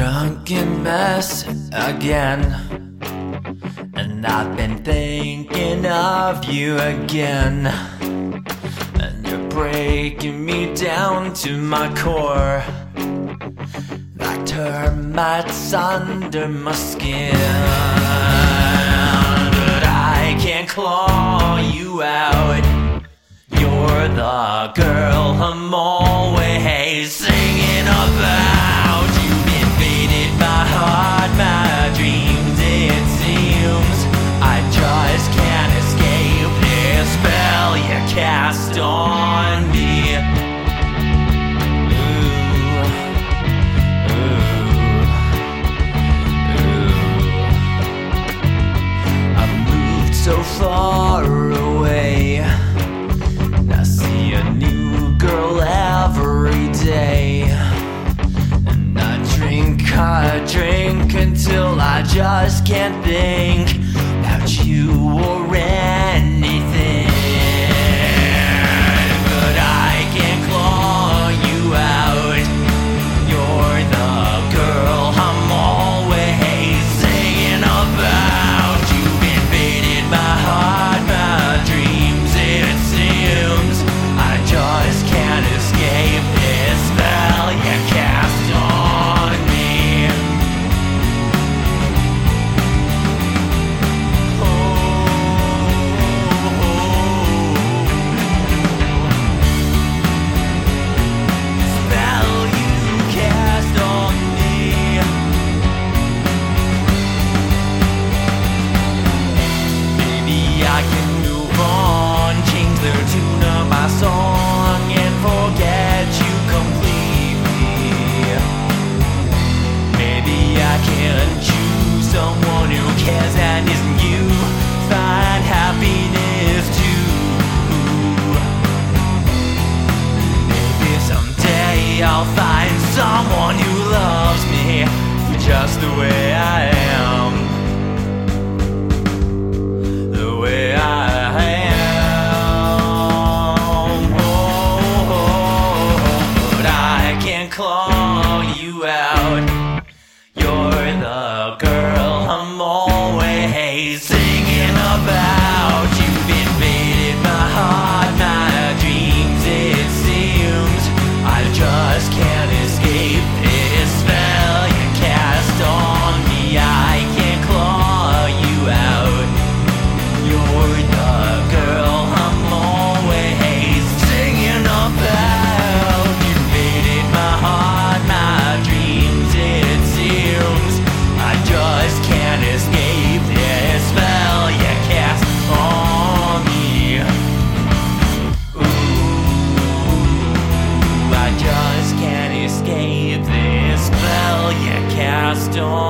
drunken mess again. And I've been thinking of you again. And you're breaking me down to my core. Like termites under my skin. But I can't claw you out. You're the girl I'm always. on me. Ooh, ooh, ooh. I moved so far away. I see a new girl every day. And I drink, I drink until I just can't think about you or anything. I'll find someone who loves me just the way. storm.